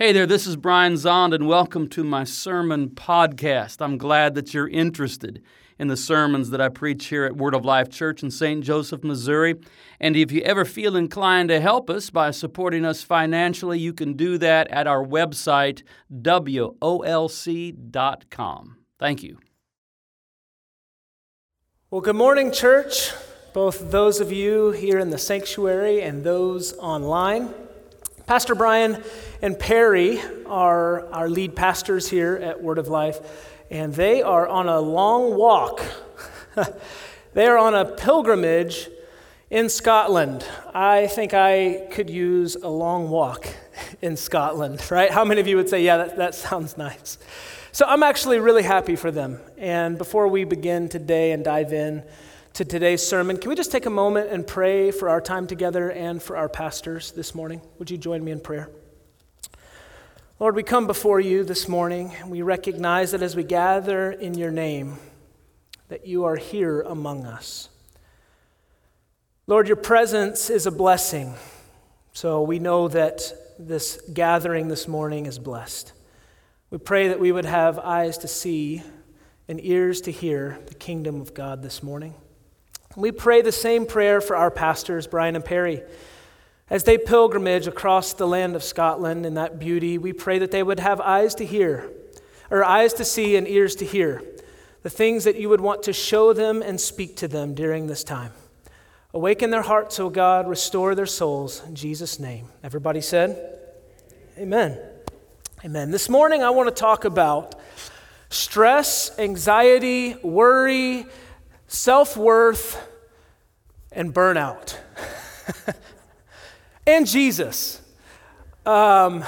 Hey there, this is Brian Zahnd, and welcome to my sermon podcast. I'm glad that you're interested in the sermons that I preach here at Word of Life Church in St. Joseph, Missouri. And if you ever feel inclined to help us by supporting us financially, you can do that at our website, wolc.com. Thank you. Well, good morning, church, both those of you here in the sanctuary and those online. Pastor Brian and Peri are our lead pastors here at Word of Life, and they are on a long walk. they are on a pilgrimage in Scotland. I think I could use a long walk in Scotland, right? How many of you would say, yeah, that, that sounds nice? So I'm actually really happy for them. And before we begin today and dive in, to today's sermon, can we just take a moment and pray for our time together and for our pastors this morning? Would you join me in prayer? Lord, we come before you this morning. We recognize that as we gather in your name, that you are here among us. Lord, your presence is a blessing. So we know that this gathering this morning is blessed. We pray that we would have eyes to see and ears to hear the kingdom of God this morning. We pray the same prayer for our pastors, Brian and Peri. As they pilgrimage across the land of Scotland in that beauty, we pray that they would have eyes to hear, or eyes to see and ears to hear, the things that you would want to show them and speak to them during this time. Awaken their hearts, O God, restore their souls. In Jesus' name. Everybody said, Amen. Amen. This morning I want to talk about stress, anxiety, worry, self worth, and burnout. and Jesus. Um,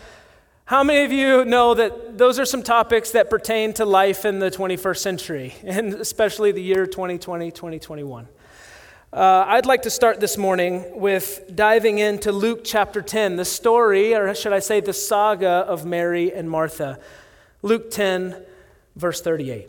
how many of you know that those are some topics that pertain to life in the 21st century, and especially the year 2020, 2021? Uh, I'd like to start this morning with diving into Luke chapter 10, the story, or should I say, the saga of Mary and Martha. Luke 10, verse 38.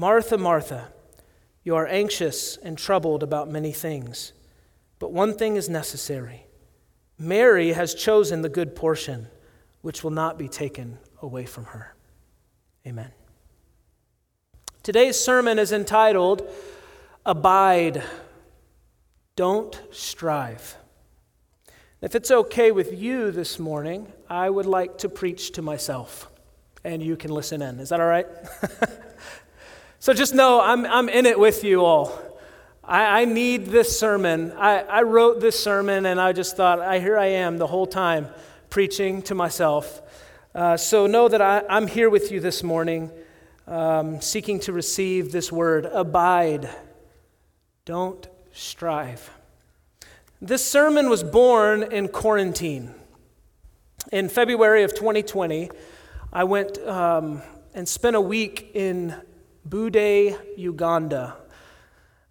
Martha, Martha, you are anxious and troubled about many things, but one thing is necessary. Mary has chosen the good portion, which will not be taken away from her. Amen. Today's sermon is entitled Abide, Don't Strive. If it's okay with you this morning, I would like to preach to myself, and you can listen in. Is that all right? So just know I'm, I'm in it with you all. I, I need this sermon. I, I wrote this sermon and I just thought, I, here I am the whole time preaching to myself. Uh, so know that I, I'm here with you this morning, um, seeking to receive this word abide, don't strive. This sermon was born in quarantine. In February of 2020, I went um, and spent a week in Bude, Uganda.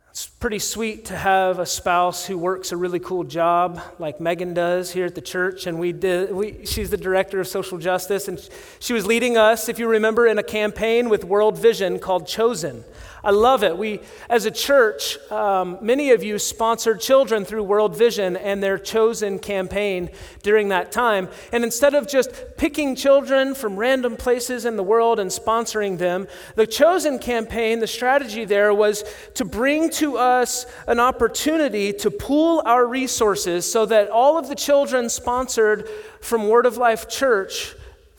It's pretty sweet to have a spouse who works a really cool job like Megan does here at the church. And we did, we, she's the director of social justice, and she was leading us, if you remember, in a campaign with World Vision called Chosen. I love it. We, as a church, um, many of you sponsored children through World Vision and their chosen campaign during that time. And instead of just picking children from random places in the world and sponsoring them, the chosen campaign, the strategy there was to bring to us an opportunity to pool our resources so that all of the children sponsored from Word of Life Church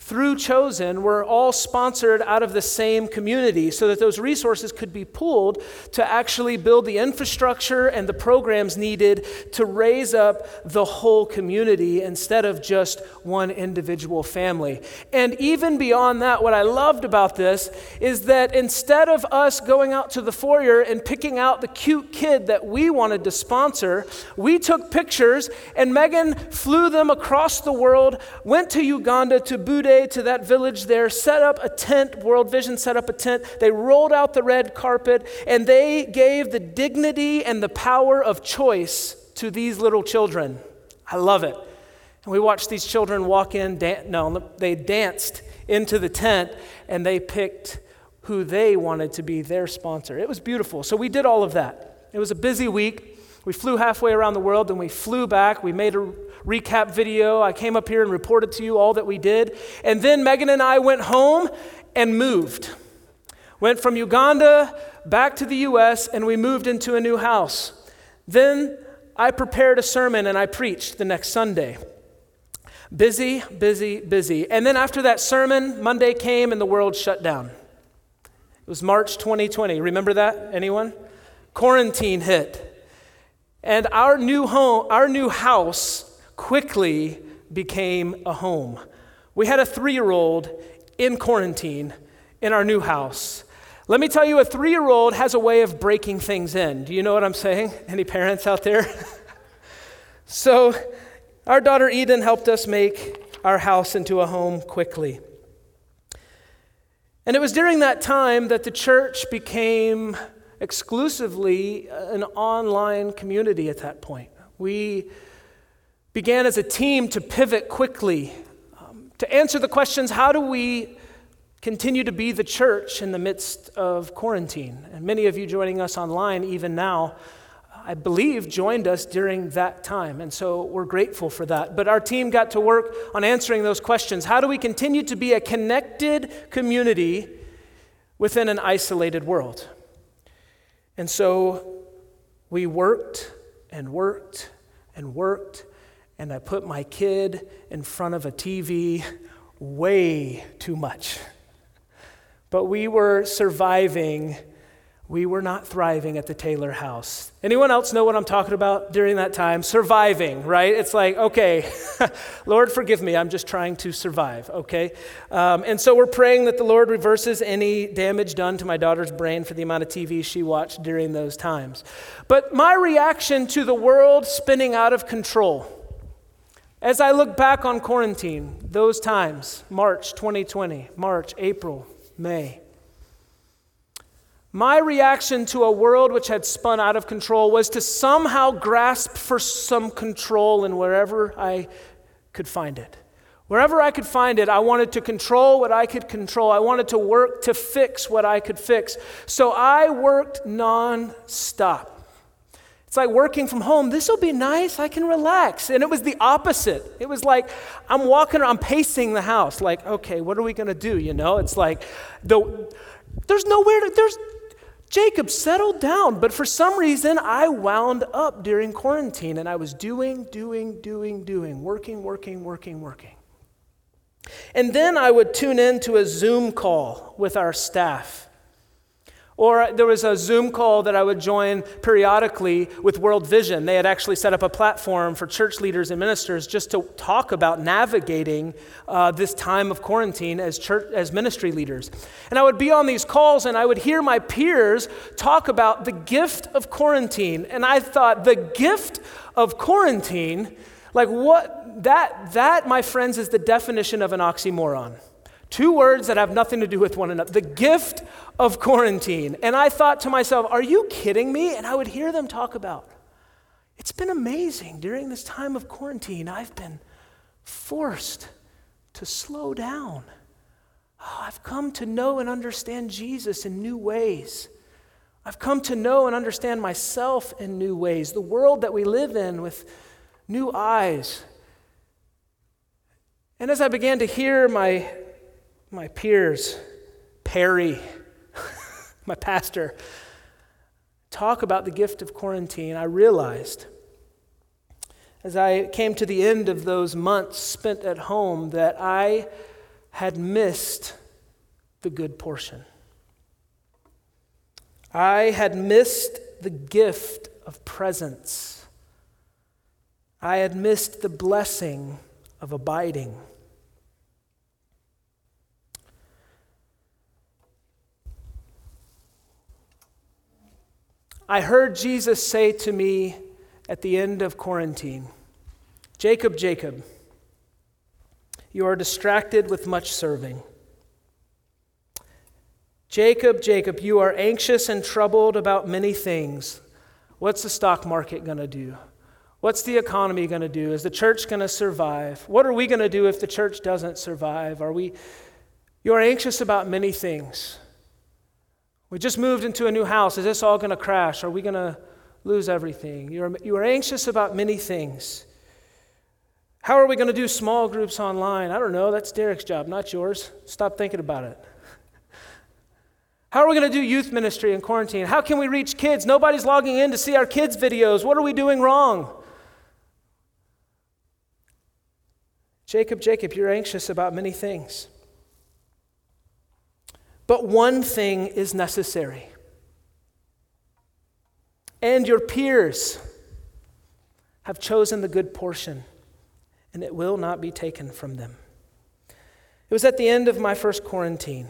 through Chosen were all sponsored out of the same community so that those resources could be pooled to actually build the infrastructure and the programs needed to raise up the whole community instead of just one individual family. And even beyond that, what I loved about this is that instead of us going out to the foyer and picking out the cute kid that we wanted to sponsor, we took pictures and Megan flew them across the world, went to Uganda to Bude to that village there, set up a tent. World Vision set up a tent. They rolled out the red carpet and they gave the dignity and the power of choice to these little children. I love it. And we watched these children walk in. Dan- no, they danced into the tent and they picked who they wanted to be their sponsor. It was beautiful. So we did all of that. It was a busy week. We flew halfway around the world, then we flew back. We made a recap video. I came up here and reported to you all that we did. And then Megan and I went home and moved. Went from Uganda back to the US and we moved into a new house. Then I prepared a sermon and I preached the next Sunday. Busy, busy, busy. And then after that sermon, Monday came and the world shut down. It was March 2020. Remember that? Anyone? Quarantine hit. And our new home, our new house quickly became a home. We had a three year old in quarantine in our new house. Let me tell you, a three year old has a way of breaking things in. Do you know what I'm saying? Any parents out there? so, our daughter Eden helped us make our house into a home quickly. And it was during that time that the church became exclusively an online community at that point. We began as a team to pivot quickly um, to answer the questions how do we continue to be the church in the midst of quarantine? And many of you joining us online, even now, I believe, joined us during that time. And so we're grateful for that. But our team got to work on answering those questions. How do we continue to be a connected community within an isolated world? And so we worked and worked and worked and I put my kid in front of a TV way too much. But we were surviving. We were not thriving at the Taylor house. Anyone else know what I'm talking about during that time? Surviving, right? It's like, okay, Lord, forgive me. I'm just trying to survive, okay? Um, and so we're praying that the Lord reverses any damage done to my daughter's brain for the amount of TV she watched during those times. But my reaction to the world spinning out of control, as I look back on quarantine, those times, March 2020, March, April, May, my reaction to a world which had spun out of control was to somehow grasp for some control in wherever I could find it. Wherever I could find it, I wanted to control what I could control. I wanted to work to fix what I could fix. So I worked nonstop. It's like working from home. This will be nice. I can relax. And it was the opposite. It was like I'm walking I'm pacing the house. Like, okay, what are we going to do? You know, it's like the, there's nowhere to, there's, Jacob, settled down. But for some reason, I wound up during quarantine and I was doing, doing, doing, doing, working, working, working, working. And then I would tune in to a Zoom call with our staff. Or there was a Zoom call that I would join periodically with World Vision. They had actually set up a platform for church leaders and ministers just to talk about navigating uh, this time of quarantine as, church, as ministry leaders. And I would be on these calls and I would hear my peers talk about the gift of quarantine. And I thought, the gift of quarantine, like what, that, that, my friends, is the definition of an oxymoron. Two words that have nothing to do with one another. The gift of quarantine. And I thought to myself, are you kidding me? And I would hear them talk about, it's been amazing. During this time of quarantine, I've been forced to slow down. Oh, I've come to know and understand Jesus in new ways. I've come to know and understand myself in new ways, the world that we live in with new eyes. And as I began to hear my my peers, Peri, my pastor, talk about the gift of quarantine, I realized as I came to the end of those months spent at home that I had missed the good portion. I had missed the gift of presence. I had missed the blessing of abiding. I heard Jesus say to me at the end of quarantine Jacob, Jacob, you are distracted with much serving. Jacob, Jacob, you are anxious and troubled about many things. What's the stock market going to do? What's the economy going to do? Is the church going to survive? What are we going to do if the church doesn't survive? Are we You are anxious about many things. We just moved into a new house. Is this all going to crash? Are we going to lose everything? You are, you are anxious about many things. How are we going to do small groups online? I don't know. That's Derek's job, not yours. Stop thinking about it. How are we going to do youth ministry in quarantine? How can we reach kids? Nobody's logging in to see our kids' videos. What are we doing wrong? Jacob, Jacob, you're anxious about many things. But one thing is necessary. And your peers have chosen the good portion, and it will not be taken from them. It was at the end of my first quarantine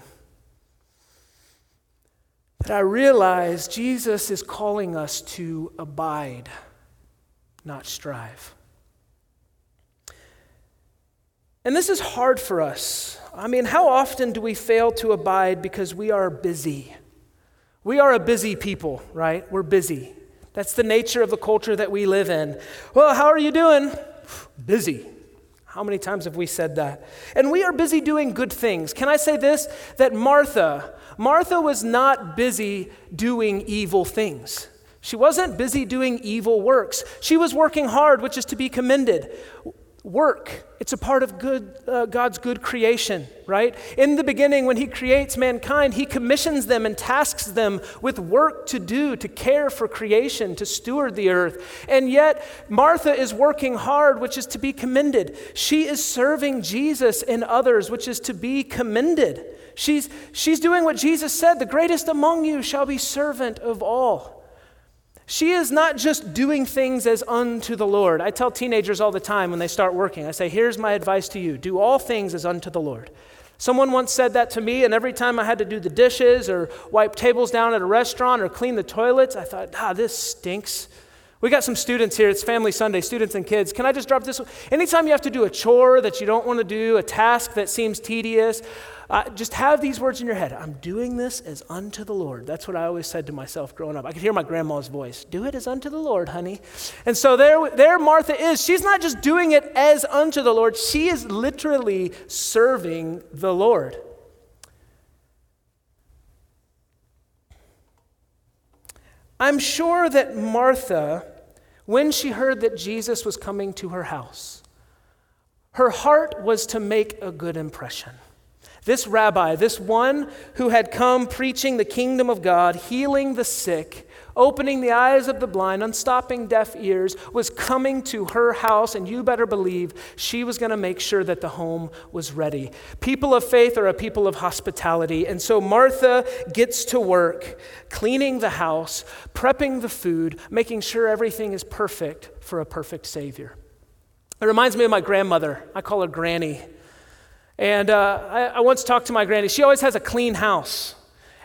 that I realized Jesus is calling us to abide, not strive. And this is hard for us. I mean, how often do we fail to abide because we are busy? We are a busy people, right? We're busy. That's the nature of the culture that we live in. Well, how are you doing? Busy. How many times have we said that? And we are busy doing good things. Can I say this? That Martha, Martha was not busy doing evil things. She wasn't busy doing evil works. She was working hard, which is to be commended work. It's a part of good, uh, God's good creation, right? In the beginning, when He creates mankind, He commissions them and tasks them with work to do, to care for creation, to steward the earth. And yet, Martha is working hard, which is to be commended. She is serving Jesus and others, which is to be commended. She's, she's doing what Jesus said the greatest among you shall be servant of all. She is not just doing things as unto the Lord. I tell teenagers all the time when they start working, I say, Here's my advice to you do all things as unto the Lord. Someone once said that to me, and every time I had to do the dishes or wipe tables down at a restaurant or clean the toilets, I thought, ah, this stinks. We got some students here. It's Family Sunday, students and kids. Can I just drop this? Anytime you have to do a chore that you don't want to do, a task that seems tedious, uh, just have these words in your head I'm doing this as unto the Lord. That's what I always said to myself growing up. I could hear my grandma's voice Do it as unto the Lord, honey. And so there, there Martha is. She's not just doing it as unto the Lord, she is literally serving the Lord. I'm sure that Martha, when she heard that Jesus was coming to her house, her heart was to make a good impression. This rabbi, this one who had come preaching the kingdom of God, healing the sick, opening the eyes of the blind, unstopping deaf ears, was coming to her house, and you better believe she was going to make sure that the home was ready. People of faith are a people of hospitality, and so Martha gets to work cleaning the house, prepping the food, making sure everything is perfect for a perfect Savior. It reminds me of my grandmother. I call her Granny. And uh, I, I once talked to my granny. She always has a clean house.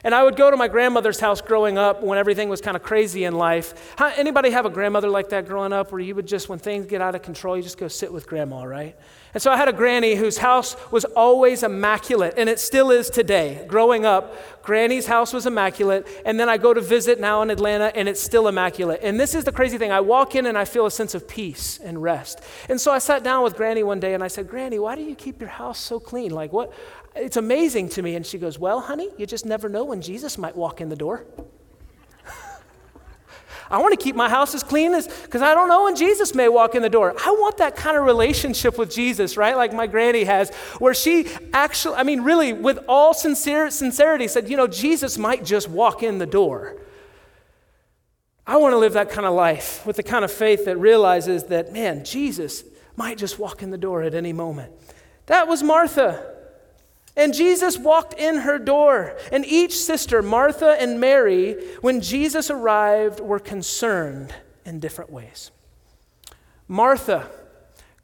And I would go to my grandmother's house growing up when everything was kind of crazy in life. How, anybody have a grandmother like that growing up where you would just, when things get out of control, you just go sit with grandma, right? And so I had a granny whose house was always immaculate, and it still is today. Growing up, granny's house was immaculate, and then I go to visit now in Atlanta, and it's still immaculate. And this is the crazy thing I walk in and I feel a sense of peace and rest. And so I sat down with granny one day and I said, Granny, why do you keep your house so clean? Like, what? It's amazing to me. And she goes, Well, honey, you just never know when Jesus might walk in the door. I want to keep my house as clean as, because I don't know when Jesus may walk in the door. I want that kind of relationship with Jesus, right? Like my granny has, where she actually, I mean, really, with all sincere, sincerity, said, you know, Jesus might just walk in the door. I want to live that kind of life with the kind of faith that realizes that, man, Jesus might just walk in the door at any moment. That was Martha. And Jesus walked in her door, and each sister, Martha and Mary, when Jesus arrived, were concerned in different ways. Martha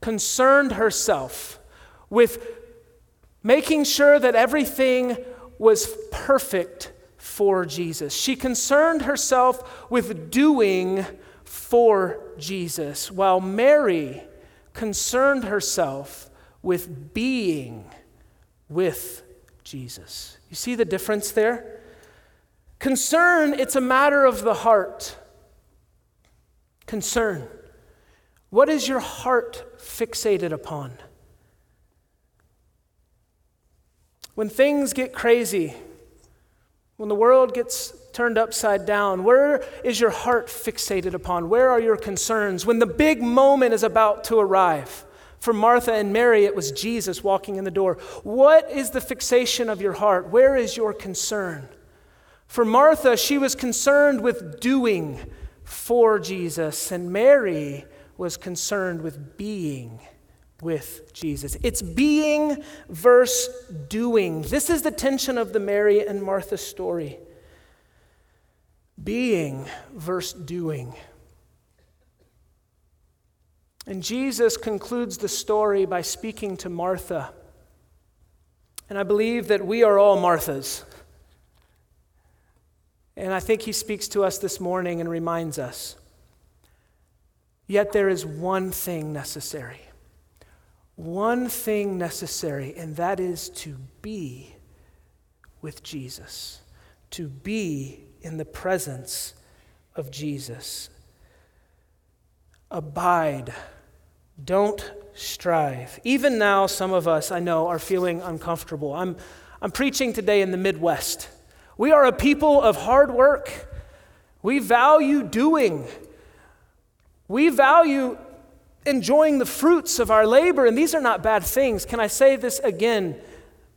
concerned herself with making sure that everything was perfect for Jesus. She concerned herself with doing for Jesus, while Mary concerned herself with being with Jesus. You see the difference there? Concern, it's a matter of the heart. Concern. What is your heart fixated upon? When things get crazy, when the world gets turned upside down, where is your heart fixated upon? Where are your concerns? When the big moment is about to arrive, for Martha and Mary, it was Jesus walking in the door. What is the fixation of your heart? Where is your concern? For Martha, she was concerned with doing for Jesus, and Mary was concerned with being with Jesus. It's being versus doing. This is the tension of the Mary and Martha story. Being versus doing. And Jesus concludes the story by speaking to Martha. And I believe that we are all Marthas. And I think he speaks to us this morning and reminds us. Yet there is one thing necessary. One thing necessary, and that is to be with Jesus, to be in the presence of Jesus. Abide. Don't strive. Even now, some of us, I know, are feeling uncomfortable. I'm, I'm preaching today in the Midwest. We are a people of hard work. We value doing. We value enjoying the fruits of our labor, and these are not bad things. Can I say this again?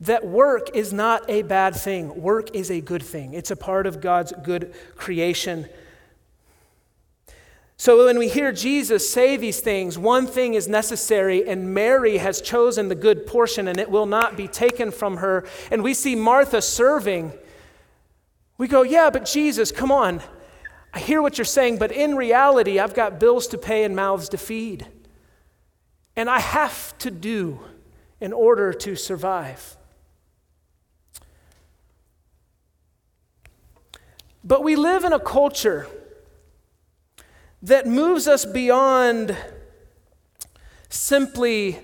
That work is not a bad thing. Work is a good thing. It's a part of God's good creation. So when we hear Jesus say these things, one thing is necessary, and Mary has chosen the good portion, and it will not be taken from her. And we see Martha serving. We go, Yeah, but Jesus, come on. I hear what you're saying, but in reality, I've got bills to pay and mouths to feed. And I have to do in order to survive. But we live in a culture that moves us beyond simply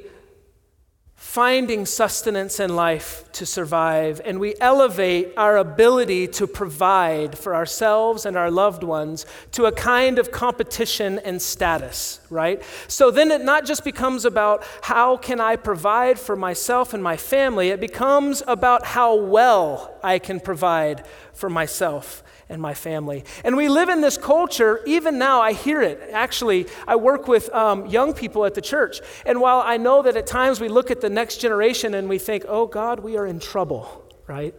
finding sustenance in life to survive, and we elevate our ability to provide for ourselves and our loved ones to a kind of competition and status, right? So then it not just becomes about how can I provide for myself and my family, it becomes about how well I can provide for myself and my family. And we live in this culture, even now, I hear it. Actually, I work with um, young people at the church. And while I know that at times we look at the next generation and we think, oh God, we are in trouble, right?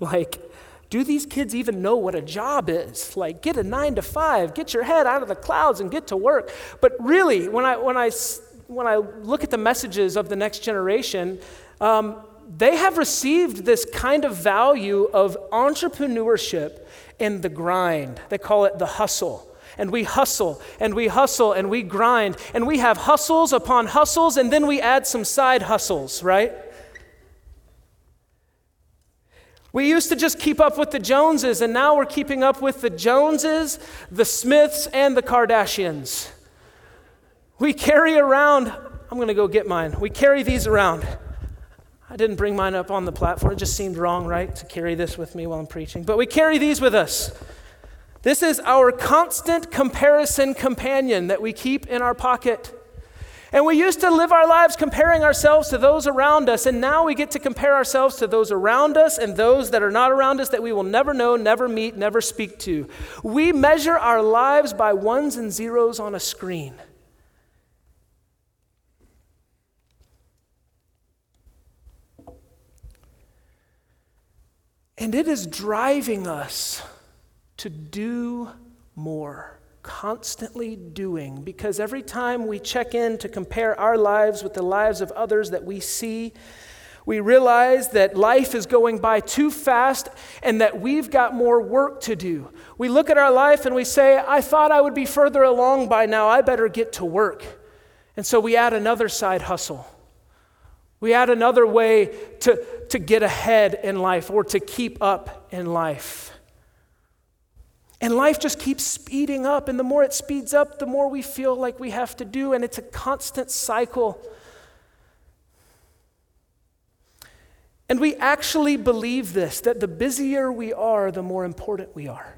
Like, do these kids even know what a job is? Like, get a nine to five, get your head out of the clouds and get to work. But really, when I, when I, when I look at the messages of the next generation, um, they have received this kind of value of entrepreneurship in the grind. They call it the hustle. And we hustle and we hustle and we grind and we have hustles upon hustles and then we add some side hustles, right? We used to just keep up with the Joneses and now we're keeping up with the Joneses, the Smiths, and the Kardashians. We carry around, I'm going to go get mine. We carry these around. I didn't bring mine up on the platform. It just seemed wrong, right, to carry this with me while I'm preaching. But we carry these with us. This is our constant comparison companion that we keep in our pocket. And we used to live our lives comparing ourselves to those around us, and now we get to compare ourselves to those around us and those that are not around us that we will never know, never meet, never speak to. We measure our lives by ones and zeros on a screen. And it is driving us to do more, constantly doing, because every time we check in to compare our lives with the lives of others that we see, We realize that life is going by too fast and that we've got more work to do. We look at our life and we say, I thought I would be further along by now. I better get to work. And so we add another side hustle. We add another way to, to get ahead in life or to keep up in life. And life just keeps speeding up. And the more it speeds up, the more we feel like we have to do. And it's a constant cycle. And we actually believe this that the busier we are, the more important we are.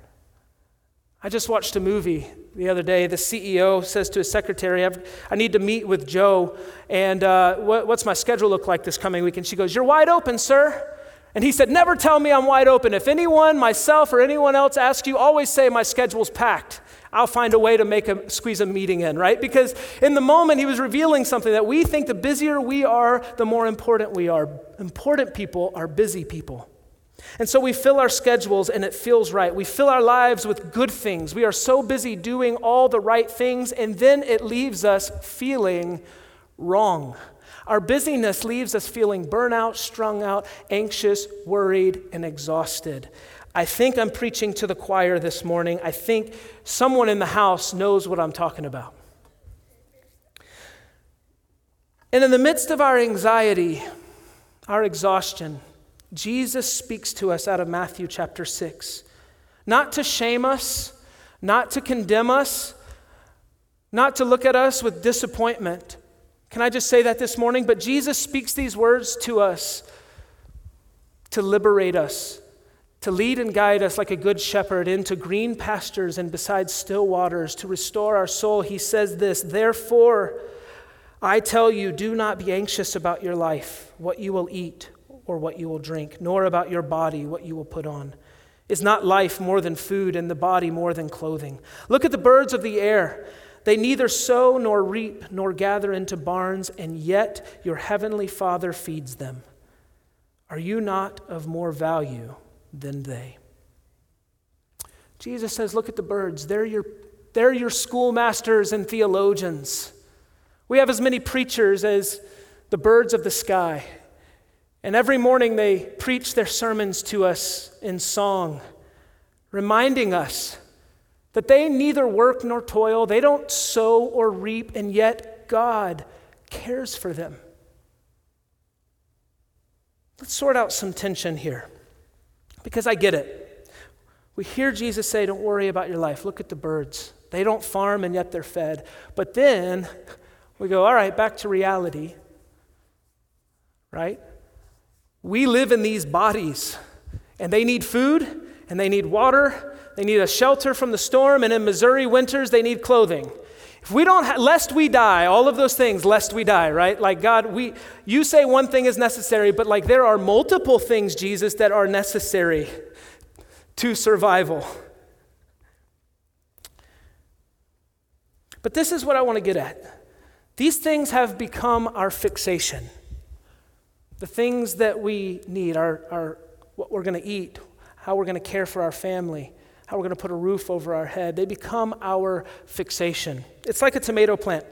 I just watched a movie the other day. The CEO says to his secretary, I need to meet with Joe, and uh, what, what's my schedule look like this coming week? And she goes, You're wide open, sir. And he said, Never tell me I'm wide open. If anyone, myself, or anyone else asks you, always say my schedule's packed. I'll find a way to make a squeeze a meeting in, right? Because in the moment he was revealing something that we think the busier we are, the more important we are. Important people are busy people. And so we fill our schedules and it feels right. We fill our lives with good things. We are so busy doing all the right things, and then it leaves us feeling wrong. Our busyness leaves us feeling burnout, strung out, anxious, worried, and exhausted. I think I'm preaching to the choir this morning. I think someone in the house knows what I'm talking about. And in the midst of our anxiety, our exhaustion, Jesus speaks to us out of Matthew chapter 6. Not to shame us, not to condemn us, not to look at us with disappointment. Can I just say that this morning? But Jesus speaks these words to us to liberate us, to lead and guide us like a good shepherd into green pastures and beside still waters, to restore our soul. He says this Therefore, I tell you, do not be anxious about your life, what you will eat or what you will drink, nor about your body, what you will put on. Is not life more than food, and the body more than clothing? Look at the birds of the air. They neither sow nor reap nor gather into barns, and yet your heavenly Father feeds them. Are you not of more value than they? Jesus says, Look at the birds. They're your, they're your schoolmasters and theologians. We have as many preachers as the birds of the sky. And every morning they preach their sermons to us in song, reminding us that they neither work nor toil, they don't sow or reap, and yet God cares for them. Let's sort out some tension here because I get it. We hear Jesus say, Don't worry about your life. Look at the birds. They don't farm and yet they're fed. But then we go, All right, back to reality, right? We live in these bodies, and they need food, and they need water, they need a shelter from the storm, and in Missouri winters, they need clothing. If we don't, ha- lest we die, all of those things, lest we die, right? Like God, we, you say one thing is necessary, but like there are multiple things, Jesus, that are necessary to survival. But this is what I want to get at. These things have become our fixation. The things that we need are, are what we're going to eat, how we're going to care for our family, how we're going to put a roof over our head. They become our fixation. It's like a tomato plant.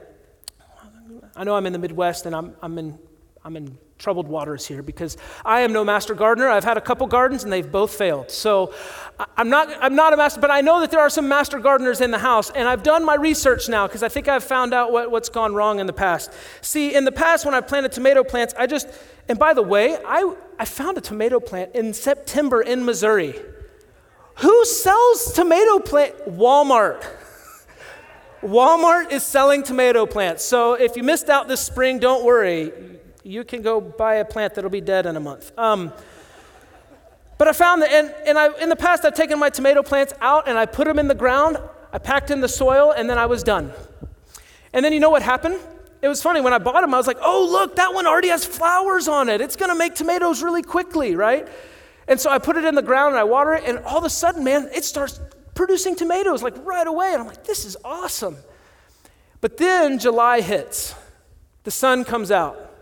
I know I'm in the Midwest and I'm, I'm, in, I'm in troubled waters here because I am no master gardener. I've had a couple gardens and they've both failed. So I'm not, I'm not a master, but I know that there are some master gardeners in the house. And I've done my research now because I think I've found out what, what's gone wrong in the past. See, in the past, when I planted tomato plants, I just, and by the way, I, I found a tomato plant in September in Missouri. Who sells tomato plant? Walmart. Walmart is selling tomato plants. So if you missed out this spring, don't worry you can go buy a plant that'll be dead in a month. Um, but I found that, and, and I, in the past, I've taken my tomato plants out and I put them in the ground, I packed in the soil, and then I was done. And then you know what happened? It was funny, when I bought them, I was like, oh, look, that one already has flowers on it. It's gonna make tomatoes really quickly, right? And so I put it in the ground and I water it, and all of a sudden, man, it starts producing tomatoes like right away. And I'm like, this is awesome. But then July hits, the sun comes out.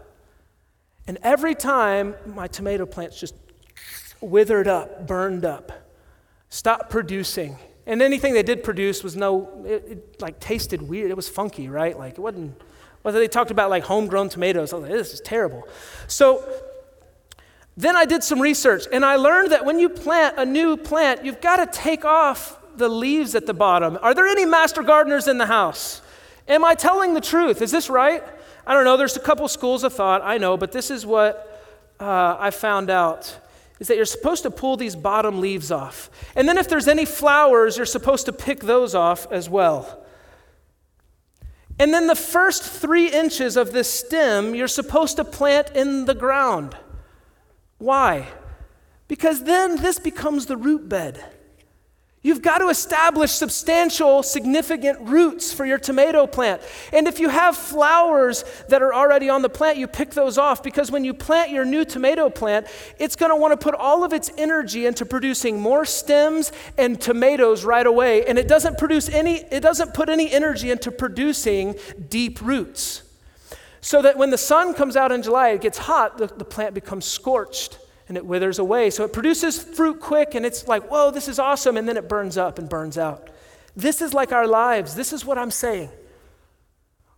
And every time my tomato plants just withered up, burned up, stopped producing. And anything they did produce was no, it, it like tasted weird. It was funky, right? Like it wasn't, whether they talked about like homegrown tomatoes, I was like, this is terrible. So Then I did some research and I learned that when you plant a new plant, you've got to take off the leaves at the bottom. Are there any master gardeners in the house? Am I telling the truth? Is this right? I don't know. There's a couple schools of thought, I know, but this is what uh, I found out is that you're supposed to pull these bottom leaves off. And then if there's any flowers, you're supposed to pick those off as well. And then the first three inches of this stem, you're supposed to plant in the ground. Why? Because then this becomes the root bed. You've got to establish substantial, significant roots for your tomato plant. And if you have flowers that are already on the plant, you pick those off because when you plant your new tomato plant, it's going to want to put all of its energy into producing more stems and tomatoes right away. And it doesn't produce any, it doesn't put any energy into producing deep roots. So that when the sun comes out in July, it gets hot, the, the plant becomes scorched and it withers away. So it produces fruit quick, and it's like, whoa, this is awesome, and then it burns up and burns out. This is like our lives. This is what I'm saying.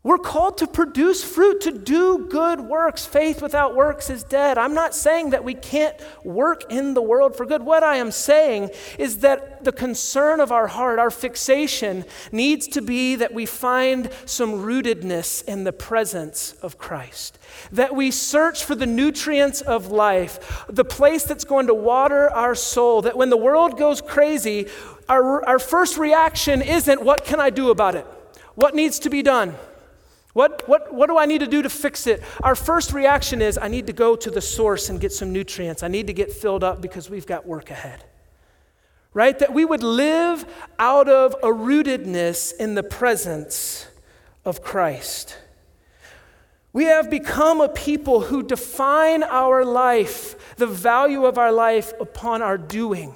We're called to produce fruit, to do good works. Faith without works is dead. I'm not saying that we can't work in the world for good. What I am saying is that the concern of our heart, our fixation, needs to be that we find some rootedness in the presence of Christ. That we search for the nutrients of life, the place that's going to water our soul. That when the world goes crazy, our, our first reaction isn't, What can I do about it? What needs to be done? What, what, what do I need to do to fix it? Our first reaction is I need to go to the source and get some nutrients. I need to get filled up because we've got work ahead. Right? That we would live out of a rootedness in the presence of Christ. We have become a people who define our life, the value of our life, upon our doing.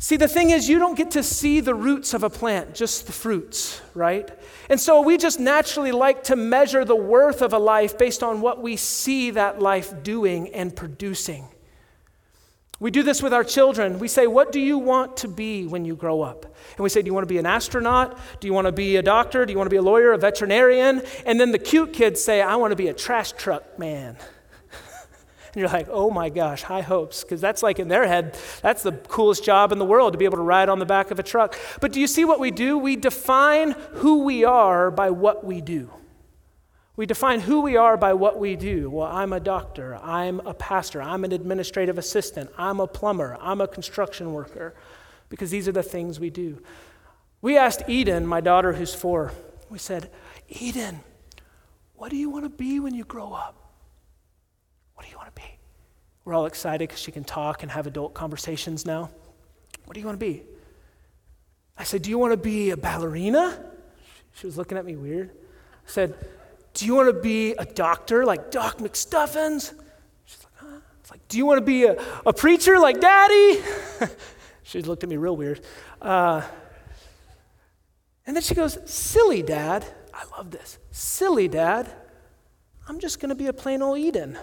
See, the thing is, you don't get to see the roots of a plant, just the fruits, right? And so we just naturally like to measure the worth of a life based on what we see that life doing and producing. We do this with our children. We say, What do you want to be when you grow up? And we say, Do you want to be an astronaut? Do you want to be a doctor? Do you want to be a lawyer, a veterinarian? And then the cute kids say, I want to be a trash truck man. And you're like, oh my gosh, high hopes, because that's like in their head, that's the coolest job in the world to be able to ride on the back of a truck. But do you see what we do? We define who we are by what we do. We define who we are by what we do. Well, I'm a doctor, I'm a pastor, I'm an administrative assistant, I'm a plumber, I'm a construction worker, because these are the things we do. We asked Eden, my daughter who's four, we said, Eden, what do you want to be when you grow up? What do you want to be? We're all excited because she can talk and have adult conversations now. What do you want to be? I said, Do you want to be a ballerina? She was looking at me weird. I said, Do you want to be a doctor like Doc McStuffins? She's like, huh? It's like, Do you want to be a, a preacher like Daddy? she looked at me real weird. Uh, and then she goes, Silly dad. I love this. Silly dad. I'm just going to be a plain old Eden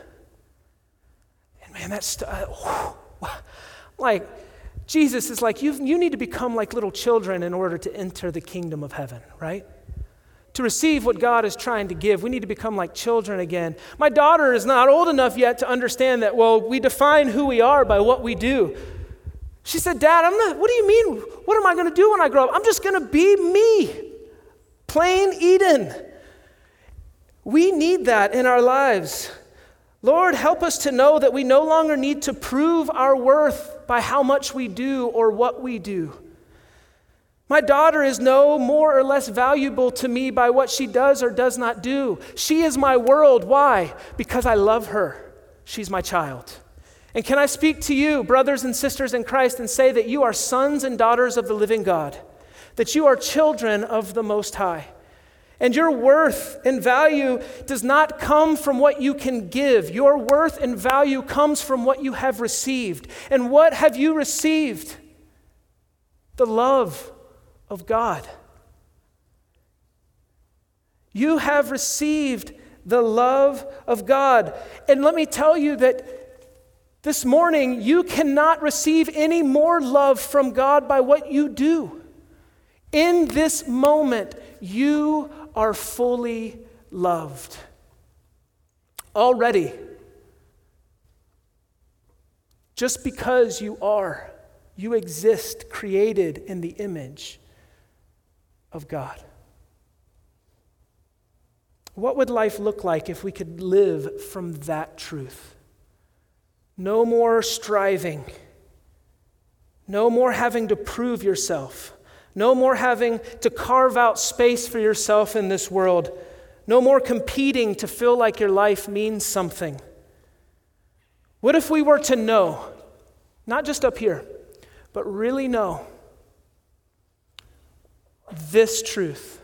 man, that's uh, like Jesus is like, you you need to become like little children in order to enter the kingdom of heaven, right? To receive what God is trying to give, we need to become like children again. My daughter is not old enough yet to understand that, well, we define who we are by what we do. She said, Dad, I'm not, what do you mean? What am I going to do when I grow up? I'm just going to be me. Plain Eden. We need that in our lives. Lord, help us to know that we no longer need to prove our worth by how much we do or what we do. My daughter is no more or less valuable to me by what she does or does not do. She is my world. Why? Because I love her. She's my child. And can I speak to you, brothers and sisters in Christ, and say that you are sons and daughters of the living God, that you are children of the Most High? And your worth and value does not come from what you can give. Your worth and value comes from what you have received. And what have you received? The love of God. You have received the love of God. And let me tell you that this morning, you cannot receive any more love from God by what you do. In this moment, you are fully loved. Already, just because you are. You exist created in the image of God. What would life look like if we could live from that truth? No more striving. No more having to prove yourself. No more having to carve out space for yourself in this world. No more competing to feel like your life means something. What if we were to know, not just up here, but really know this truth?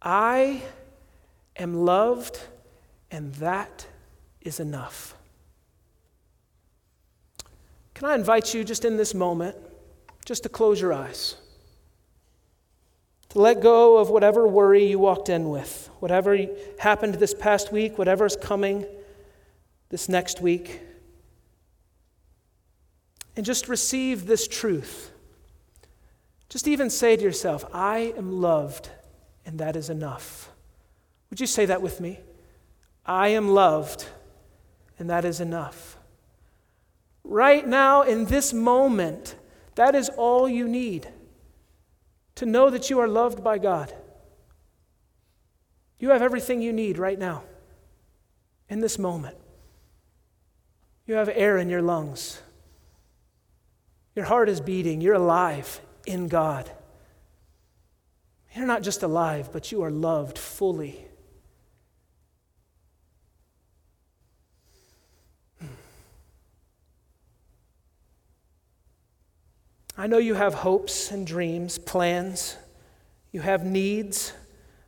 I am loved, and that is enough. Can I invite you just in this moment, just to close your eyes? To let go of whatever worry you walked in with, whatever happened this past week, whatever is coming this next week. And just receive this truth. Just even say to yourself, I am loved, and that is enough. Would you say that with me? I am loved, and that is enough. Right now, in this moment, that is all you need to know that you are loved by God. You have everything you need right now, in this moment. You have air in your lungs. Your heart is beating. You're alive in God. You're not just alive, but you are loved fully. I know you have hopes and dreams, plans. You have needs.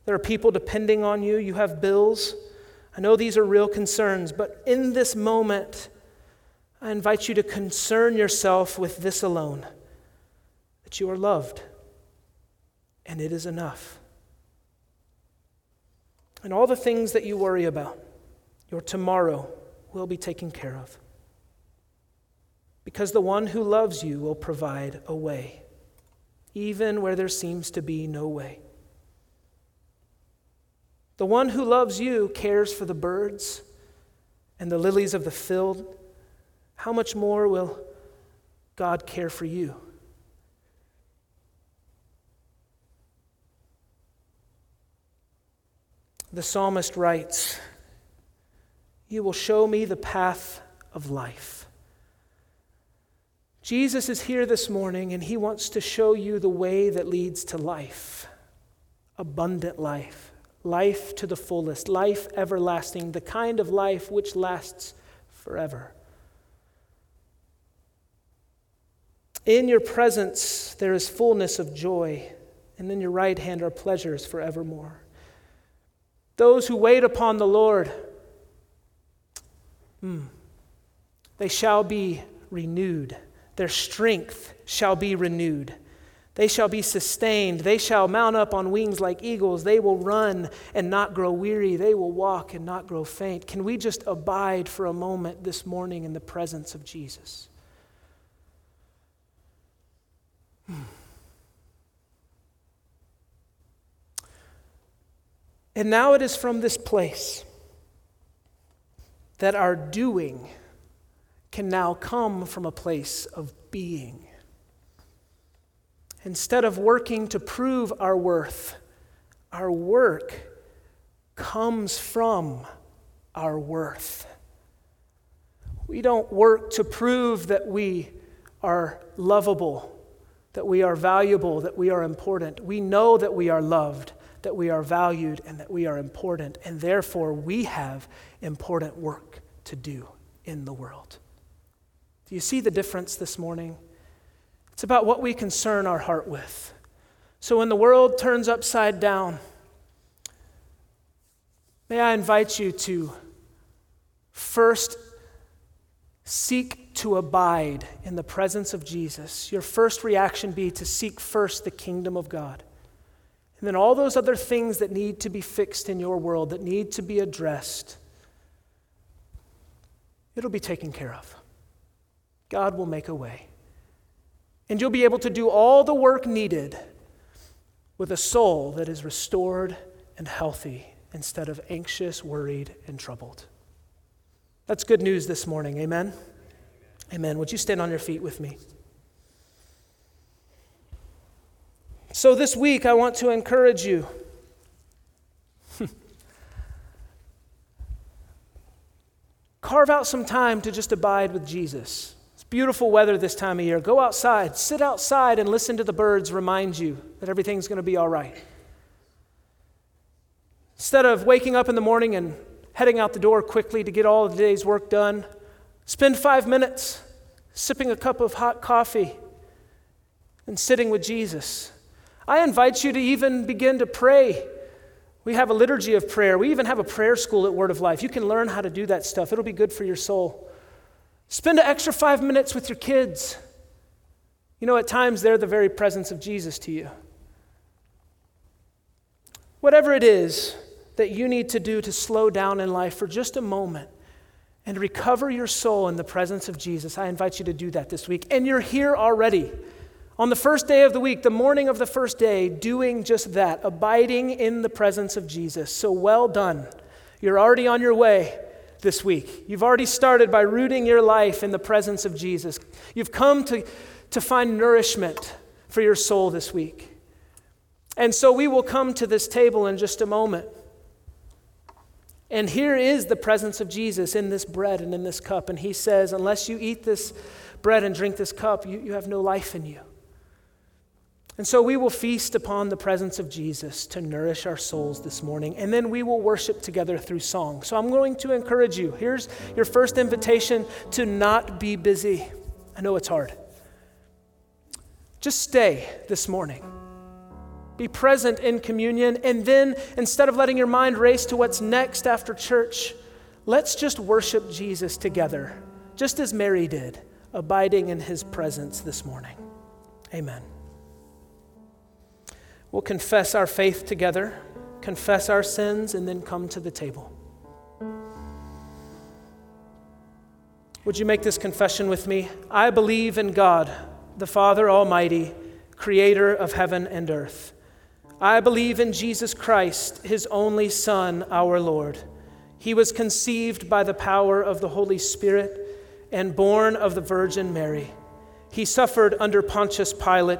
There are people depending on you. You have bills. I know these are real concerns, but in this moment, I invite you to concern yourself with this alone that you are loved, and it is enough. And all the things that you worry about, your tomorrow will be taken care of because the one who loves you will provide a way, even where there seems to be no way. The one who loves you cares for the birds and the lilies of the field. How much more will God care for you? The psalmist writes, You will show me the path of life. Jesus is here this morning and he wants to show you the way that leads to life abundant life, life to the fullest, life everlasting, the kind of life which lasts forever. In your presence there is fullness of joy, and in your right hand are pleasures forevermore. Those who wait upon the Lord, mm, they shall be renewed. Their strength shall be renewed. They shall be sustained. They shall mount up on wings like eagles. They will run and not grow weary. They will walk and not grow faint. Can we just abide for a moment this morning in the presence of Jesus? And now it is from this place that our doing can now come from a place of being. Instead of working to prove our worth, our work comes from our worth. We don't work to prove that we are lovable, that we are valuable, that we are important. We know that we are loved, that we are valued, and that we are important, and therefore we have important work to do in the world. Do you see the difference this morning? It's about what we concern our heart with. So when the world turns upside down, may I invite you to first seek to abide in the presence of Jesus. Your first reaction be to seek first the kingdom of God. And then all those other things that need to be fixed in your world, that need to be addressed, it'll be taken care of. God will make a way. And you'll be able to do all the work needed with a soul that is restored and healthy instead of anxious, worried, and troubled. That's good news this morning. Amen. Amen. Would you stand on your feet with me? So, this week, I want to encourage you. Carve out some time to just abide with Jesus. Beautiful weather this time of year. Go outside, sit outside, and listen to the birds remind you that everything's going to be all right. Instead of waking up in the morning and heading out the door quickly to get all of the day's work done, spend five minutes sipping a cup of hot coffee and sitting with Jesus. I invite you to even begin to pray. We have a liturgy of prayer. We even have a prayer school at Word of Life. You can learn how to do that stuff, it'll be good for your soul. Spend an extra five minutes with your kids. You know, at times they're the very presence of Jesus to you. Whatever it is that you need to do to slow down in life for just a moment and recover your soul in the presence of Jesus, I invite you to do that this week. And you're here already. On the first day of the week, the morning of the first day, doing just that, abiding in the presence of Jesus. So well done. You're already on your way this week. You've already started by rooting your life in the presence of Jesus. You've come to, to find nourishment for your soul this week. And so we will come to this table in just a moment. And here is the presence of Jesus in this bread and in this cup. And he says, Unless you eat this bread and drink this cup, you, you have no life in you. And so we will feast upon the presence of Jesus to nourish our souls this morning, and then we will worship together through song. So I'm going to encourage you. Here's your first invitation to not be busy. I know it's hard. Just stay this morning. Be present in communion. And then instead of letting your mind race to what's next after church, let's just worship Jesus together, just as Mary did, abiding in his presence this morning. Amen. We'll confess our faith together, confess our sins, and then come to the table. Would you make this confession with me? I believe in God, the Father Almighty, creator of heaven and earth. I believe in Jesus Christ, his only Son, our Lord. He was conceived by the power of the Holy Spirit and born of the Virgin Mary. He suffered under Pontius Pilate,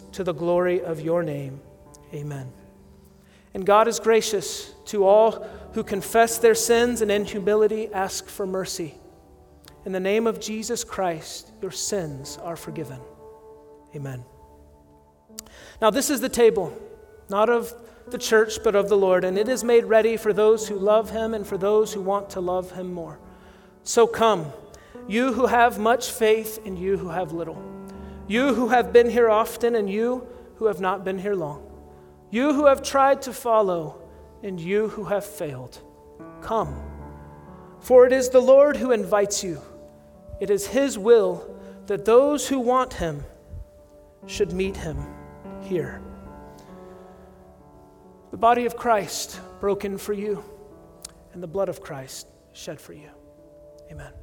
to the glory of your name. Amen. And God is gracious to all who confess their sins and in humility ask for mercy. In the name of Jesus Christ, your sins are forgiven. Amen. Now, this is the table not of the church, but of the Lord, and it is made ready for those who love him and for those who want to love him more. So come, you who have much faith and you who have little, you who have been here often and you who have not been here long, you who have tried to follow and you who have failed. Come, for it is the Lord who invites you. It is his will that those who want him should meet him here the body of Christ broken for you, and the blood of Christ shed for you. Amen.